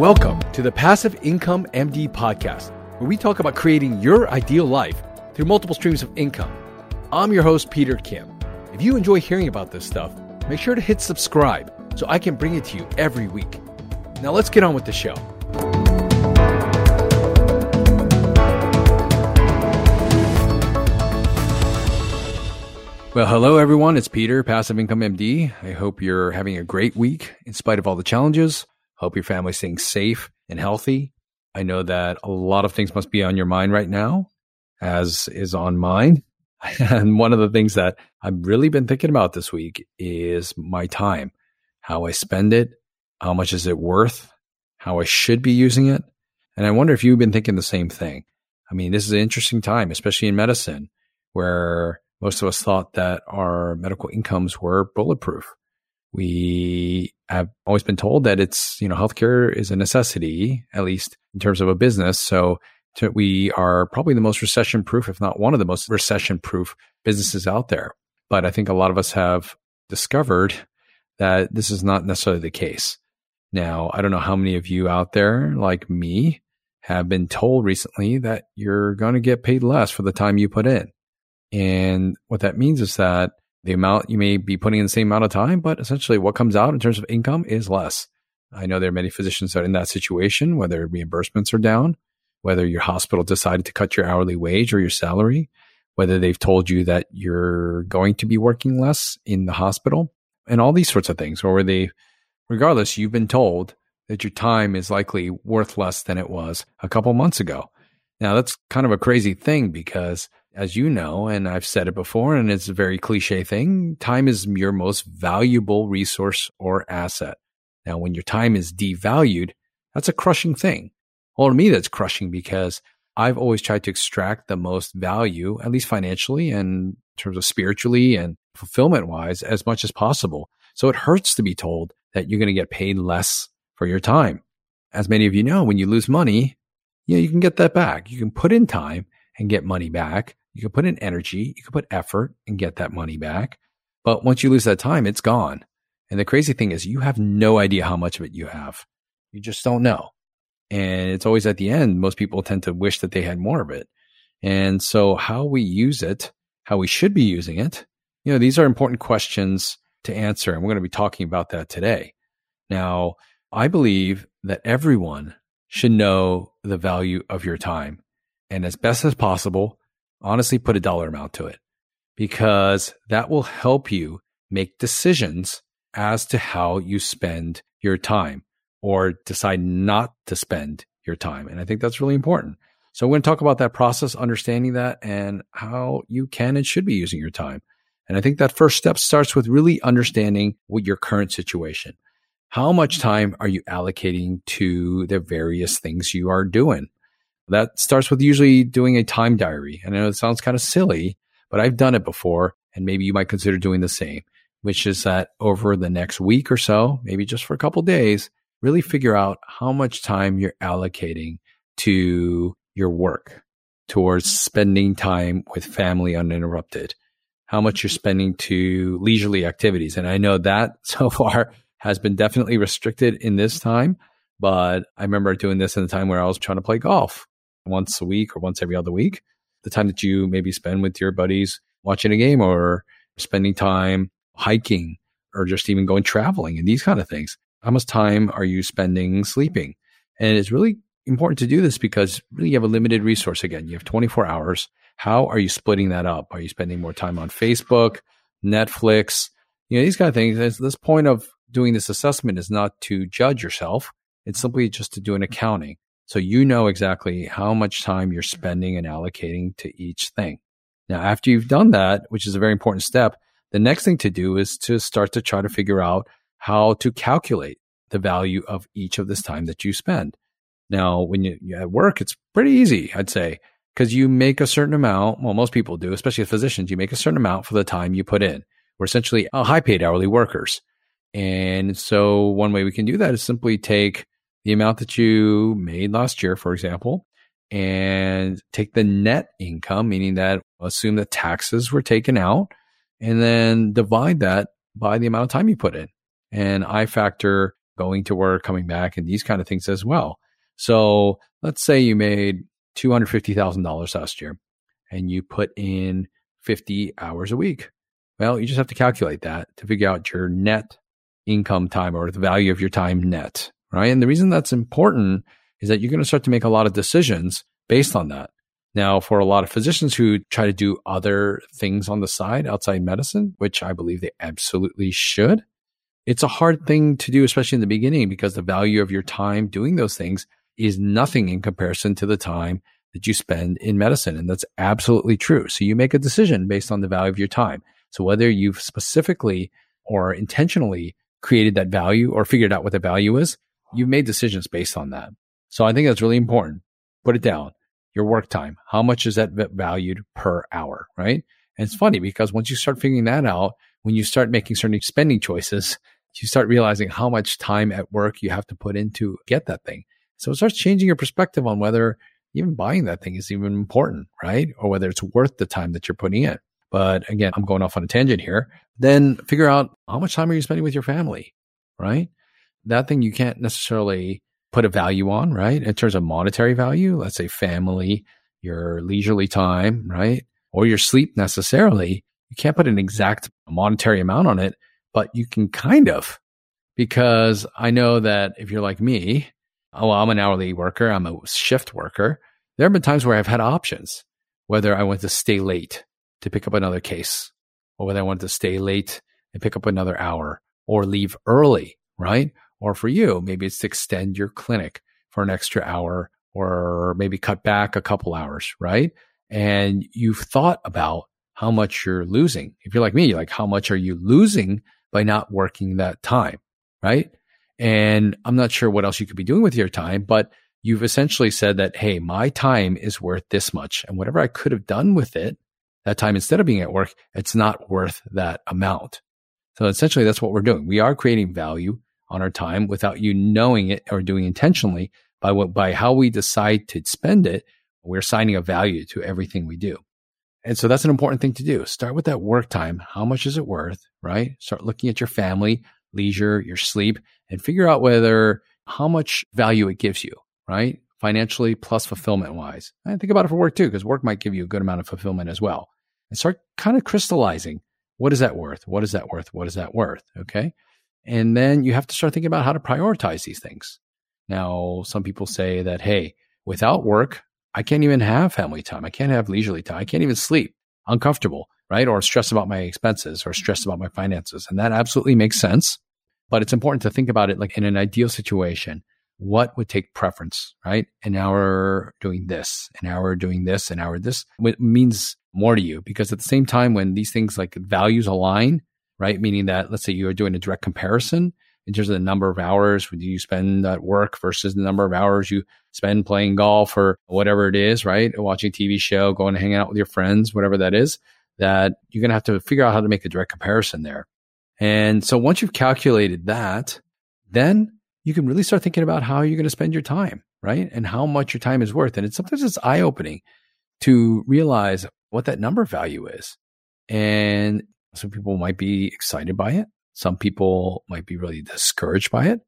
Welcome to the Passive Income MD podcast, where we talk about creating your ideal life through multiple streams of income. I'm your host, Peter Kim. If you enjoy hearing about this stuff, make sure to hit subscribe so I can bring it to you every week. Now let's get on with the show. Well, hello everyone. It's Peter, Passive Income MD. I hope you're having a great week in spite of all the challenges. Hope your family's staying safe and healthy. I know that a lot of things must be on your mind right now, as is on mine. And one of the things that I've really been thinking about this week is my time, how I spend it, how much is it worth, how I should be using it. And I wonder if you've been thinking the same thing. I mean, this is an interesting time, especially in medicine, where most of us thought that our medical incomes were bulletproof. We have always been told that it's, you know, healthcare is a necessity, at least in terms of a business. So to, we are probably the most recession proof, if not one of the most recession proof businesses out there. But I think a lot of us have discovered that this is not necessarily the case. Now, I don't know how many of you out there, like me, have been told recently that you're going to get paid less for the time you put in. And what that means is that the amount you may be putting in the same amount of time, but essentially what comes out in terms of income is less. I know there are many physicians that are in that situation, whether reimbursements are down, whether your hospital decided to cut your hourly wage or your salary, whether they've told you that you're going to be working less in the hospital, and all these sorts of things, or they, regardless, you've been told that your time is likely worth less than it was a couple months ago. Now, that's kind of a crazy thing because as you know, and I've said it before, and it's a very cliche thing, time is your most valuable resource or asset. Now, when your time is devalued, that's a crushing thing. Well, to me, that's crushing because I've always tried to extract the most value, at least financially and in terms of spiritually and fulfillment wise, as much as possible. So it hurts to be told that you're going to get paid less for your time. As many of you know, when you lose money, you know, you can get that back. You can put in time and get money back. You can put in energy, you can put effort and get that money back. But once you lose that time, it's gone. And the crazy thing is, you have no idea how much of it you have. You just don't know. And it's always at the end, most people tend to wish that they had more of it. And so, how we use it, how we should be using it, you know, these are important questions to answer. And we're going to be talking about that today. Now, I believe that everyone should know the value of your time and as best as possible, honestly put a dollar amount to it because that will help you make decisions as to how you spend your time or decide not to spend your time. And I think that's really important. So we're going to talk about that process, understanding that and how you can and should be using your time. And I think that first step starts with really understanding what your current situation. How much time are you allocating to the various things you are doing? That starts with usually doing a time diary. And I know it sounds kind of silly, but I've done it before and maybe you might consider doing the same, which is that over the next week or so, maybe just for a couple days, really figure out how much time you're allocating to your work, towards spending time with family uninterrupted, how much you're spending to leisurely activities. And I know that so far has been definitely restricted in this time, but I remember doing this in the time where I was trying to play golf once a week or once every other week. The time that you maybe spend with your buddies watching a game or spending time hiking or just even going traveling and these kind of things. How much time are you spending sleeping? And it's really important to do this because really you have a limited resource again. You have 24 hours. How are you splitting that up? Are you spending more time on Facebook, Netflix, you know, these kind of things? This point of doing this assessment is not to judge yourself. It's simply just to do an accounting. So you know exactly how much time you're spending and allocating to each thing. Now, after you've done that, which is a very important step, the next thing to do is to start to try to figure out how to calculate the value of each of this time that you spend. Now, when you, you at work, it's pretty easy, I'd say, because you make a certain amount. Well, most people do, especially physicians, you make a certain amount for the time you put in. We're essentially uh, high paid hourly workers. And so one way we can do that is simply take the amount that you made last year, for example, and take the net income, meaning that assume that taxes were taken out, and then divide that by the amount of time you put in. And I factor going to work, coming back, and these kind of things as well. So let's say you made $250,000 last year and you put in 50 hours a week. Well, you just have to calculate that to figure out your net income time or the value of your time net, right? And the reason that's important is that you're going to start to make a lot of decisions based on that. Now, for a lot of physicians who try to do other things on the side outside medicine, which I believe they absolutely should, it's a hard thing to do, especially in the beginning, because the value of your time doing those things is nothing in comparison to the time that you spend in medicine. And that's absolutely true. So you make a decision based on the value of your time. So whether you've specifically or intentionally created that value or figured out what the value is, you've made decisions based on that. So I think that's really important. Put it down. Your work time. How much is that valued per hour? Right. And it's funny because once you start figuring that out, when you start making certain spending choices, you start realizing how much time at work you have to put in to get that thing. So it starts changing your perspective on whether even buying that thing is even important, right? Or whether it's worth the time that you're putting in. But again, I'm going off on a tangent here. Then figure out how much time are you spending with your family, right? That thing you can't necessarily put a value on, right? In terms of monetary value, let's say family, your leisurely time, right? Or your sleep necessarily. You can't put an exact monetary amount on it, but you can kind of, because I know that if you're like me, oh, I'm an hourly worker, I'm a shift worker. There have been times where I've had options, whether I want to stay late to pick up another case, or whether I want to stay late and pick up another hour, or leave early, right? Or for you, maybe it's to extend your clinic for an extra hour, or maybe cut back a couple hours, right? And you've thought about how much you're losing. If you're like me, like how much are you losing by not working that time, right? And I'm not sure what else you could be doing with your time, but you've essentially said that, hey, my time is worth this much. And whatever I could have done with it, that time instead of being at work, it's not worth that amount. So essentially, that's what we're doing. We are creating value on our time without you knowing it or doing intentionally by what, by how we decide to spend it. We're assigning a value to everything we do. And so that's an important thing to do. Start with that work time. How much is it worth? Right? Start looking at your family, leisure, your sleep, and figure out whether how much value it gives you, right? Financially plus fulfillment wise. And think about it for work too, because work might give you a good amount of fulfillment as well. And start kind of crystallizing what is that worth? What is that worth? What is that worth? Okay. And then you have to start thinking about how to prioritize these things. Now, some people say that, hey, without work, I can't even have family time. I can't have leisurely time. I can't even sleep. Uncomfortable, right? Or stress about my expenses or stress about my finances. And that absolutely makes sense. But it's important to think about it like in an ideal situation. What would take preference, right? An hour doing this, an hour doing this, an hour this means more to you because at the same time, when these things like values align, right? Meaning that let's say you are doing a direct comparison in terms of the number of hours you spend at work versus the number of hours you spend playing golf or whatever it is, right? Watching TV show, going to hang out with your friends, whatever that is, that you're going to have to figure out how to make a direct comparison there. And so once you've calculated that, then you can really start thinking about how you're going to spend your time, right? And how much your time is worth. And it's sometimes it's eye opening to realize what that number value is. And some people might be excited by it. Some people might be really discouraged by it.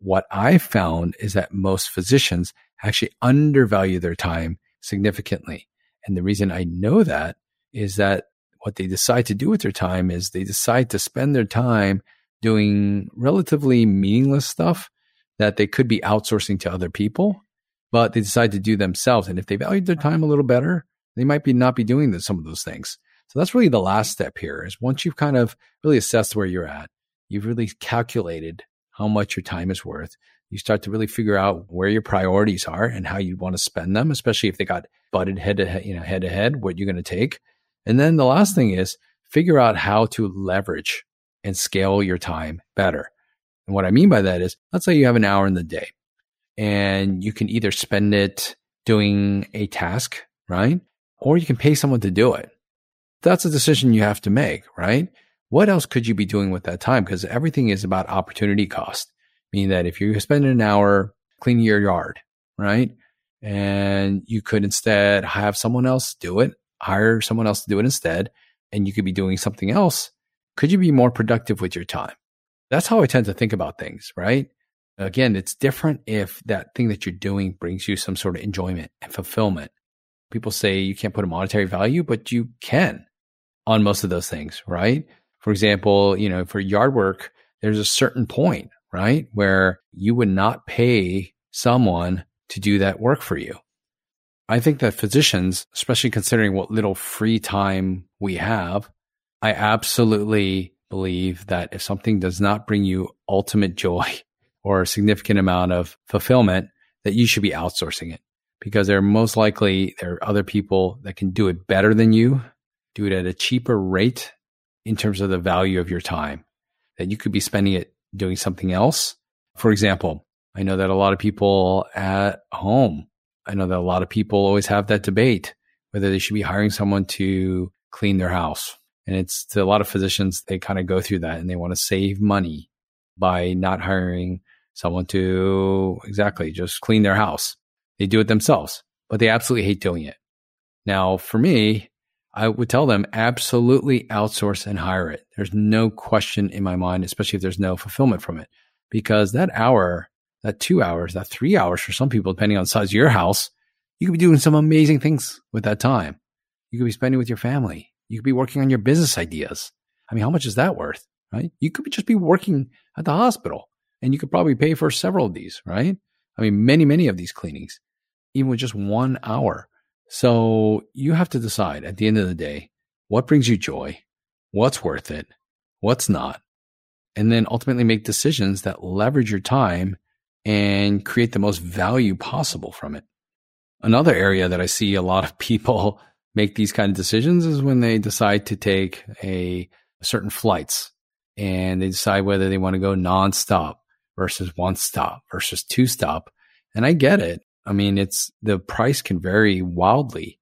What I found is that most physicians actually undervalue their time significantly. And the reason I know that is that what they decide to do with their time is they decide to spend their time doing relatively meaningless stuff that they could be outsourcing to other people, but they decide to do themselves. And if they valued their time a little better, they might be not be doing some of those things. So that's really the last step here is once you've kind of really assessed where you're at, you've really calculated how much your time is worth. You start to really figure out where your priorities are and how you want to spend them, especially if they got butted head to head, you know, head to head, what you're going to take. And then the last thing is figure out how to leverage and scale your time better. And what I mean by that is, let's say you have an hour in the day and you can either spend it doing a task, right? Or you can pay someone to do it. That's a decision you have to make, right? What else could you be doing with that time? Because everything is about opportunity cost, meaning that if you spend an hour cleaning your yard, right? And you could instead have someone else do it hire someone else to do it instead, and you could be doing something else. Could you be more productive with your time? That's how I tend to think about things, right? Again, it's different if that thing that you're doing brings you some sort of enjoyment and fulfillment. People say you can't put a monetary value, but you can on most of those things, right? For example, you know, for yard work, there's a certain point, right, where you would not pay someone to do that work for you. I think that physicians, especially considering what little free time we have, I absolutely believe that if something does not bring you ultimate joy or a significant amount of fulfillment, that you should be outsourcing it because there are most likely there are other people that can do it better than you, do it at a cheaper rate in terms of the value of your time that you could be spending it doing something else. For example, I know that a lot of people at home, I know that a lot of people always have that debate whether they should be hiring someone to clean their house. And it's to a lot of physicians, they kind of go through that and they want to save money by not hiring someone to exactly just clean their house. They do it themselves, but they absolutely hate doing it. Now, for me, I would tell them absolutely outsource and hire it. There's no question in my mind, especially if there's no fulfillment from it, because that hour, that two hours, that three hours for some people, depending on the size of your house, you could be doing some amazing things with that time. You could be spending with your family. You could be working on your business ideas. I mean, how much is that worth, right? You could just be working at the hospital and you could probably pay for several of these, right? I mean, many, many of these cleanings, even with just one hour. So you have to decide at the end of the day what brings you joy, what's worth it, what's not, and then ultimately make decisions that leverage your time and create the most value possible from it. Another area that I see a lot of people make these kind of decisions is when they decide to take a certain flights and they decide whether they want to go nonstop versus one stop versus two stop. And I get it. I mean, it's the price can vary wildly,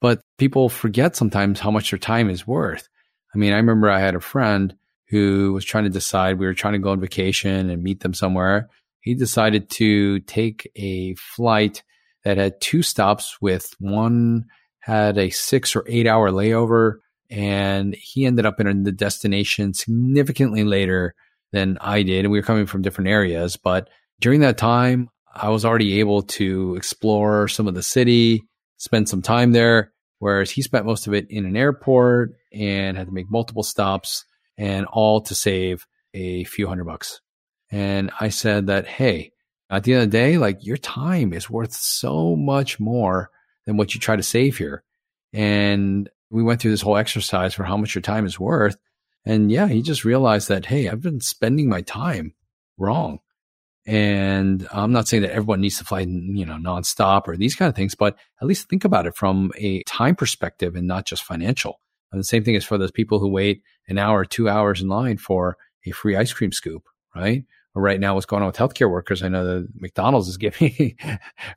but people forget sometimes how much their time is worth. I mean, I remember I had a friend who was trying to decide, we were trying to go on vacation and meet them somewhere. He decided to take a flight that had two stops with one had a six or eight hour layover and he ended up in the destination significantly later than I did. And we were coming from different areas. But during that time, I was already able to explore some of the city, spend some time there, whereas he spent most of it in an airport and had to make multiple stops and all to save a few hundred bucks. And I said that, hey, at the end of the day, like your time is worth so much more than what you try to save here. And we went through this whole exercise for how much your time is worth. And yeah, he just realized that, hey, I've been spending my time wrong. And I'm not saying that everyone needs to fly, you know, nonstop or these kind of things, but at least think about it from a time perspective and not just financial. And the same thing is for those people who wait an hour, two hours in line for a free ice cream scoop, right? Right now, what's going on with healthcare workers? I know that McDonald's is giving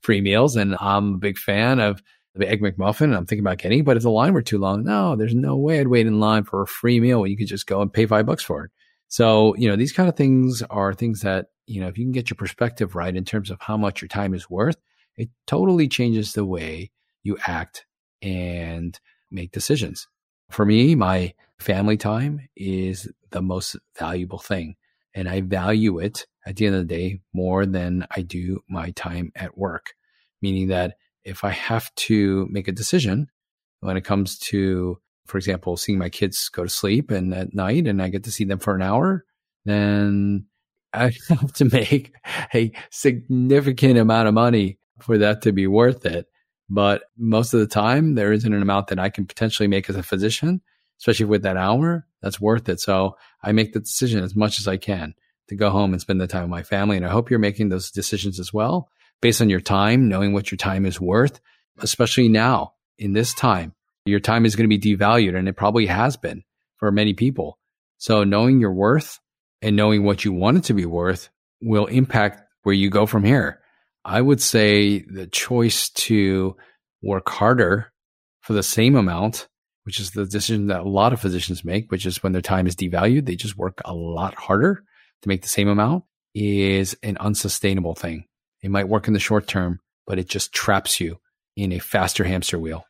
free meals, and I'm a big fan of the egg McMuffin and I'm thinking about getting. But if the line were too long, no, there's no way I'd wait in line for a free meal when you could just go and pay five bucks for it. So, you know, these kind of things are things that, you know, if you can get your perspective right in terms of how much your time is worth, it totally changes the way you act and make decisions. For me, my family time is the most valuable thing. And I value it at the end of the day more than I do my time at work, meaning that if I have to make a decision when it comes to, for example, seeing my kids go to sleep and at night and I get to see them for an hour, then I have to make a significant amount of money for that to be worth it. But most of the time, there isn't an amount that I can potentially make as a physician, especially with that hour, that's worth it. So I make the decision as much as I can to go home and spend the time with my family. And I hope you're making those decisions as well based on your time, knowing what your time is worth, especially now in this time. Your time is going to be devalued and it probably has been for many people. So knowing your worth and knowing what you want it to be worth will impact where you go from here. I would say the choice to work harder for the same amount, which is the decision that a lot of physicians make, which is when their time is devalued, they just work a lot harder to make the same amount is an unsustainable thing. It might work in the short term, but it just traps you in a faster hamster wheel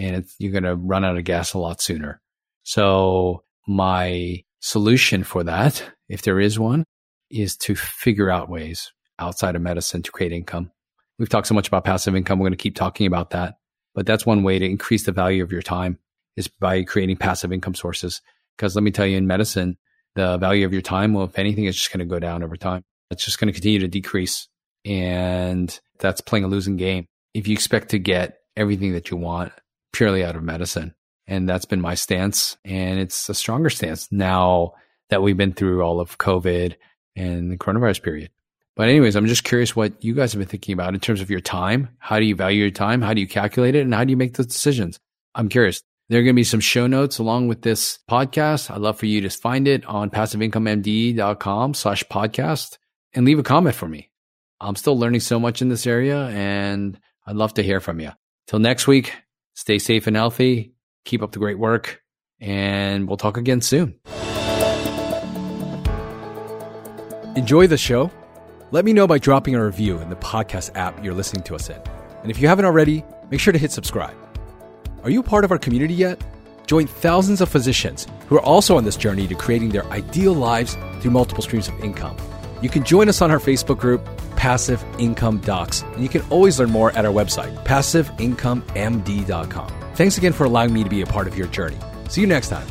and you're going to run out of gas a lot sooner. So my solution for that, if there is one, is to figure out ways outside of medicine to create income. We've talked so much about passive income. We're going to keep talking about that. But that's one way to increase the value of your time is by creating passive income sources. Because let me tell you, in medicine, the value of your time, well, if anything, is just going to go down over time. It's just going to continue to decrease. And that's playing a losing game. If you expect to get everything that you want purely out of medicine. And that's been my stance. And it's a stronger stance now that we've been through all of COVID and the coronavirus period. But anyways, I'm just curious what you guys have been thinking about in terms of your time. How do you value your time? How do you calculate it? And how do you make those decisions? I'm curious. There are going to be some show notes along with this podcast. I'd love for you to find it on passiveincomemd.com slash podcast and leave a comment for me. I'm still learning so much in this area and I'd love to hear from you. Till next week, stay safe and healthy. Keep up the great work and we'll talk again soon. Enjoy the show? Let me know by dropping a review in the podcast app you're listening to us in. And if you haven't already, make sure to hit subscribe. Are you part of our community yet? Join thousands of physicians who are also on this journey to creating their ideal lives through multiple streams of income. You can join us on our Facebook group, Passive Income Docs, and you can always learn more at our website, passiveincomemd.com. Thanks again for allowing me to be a part of your journey. See you next time.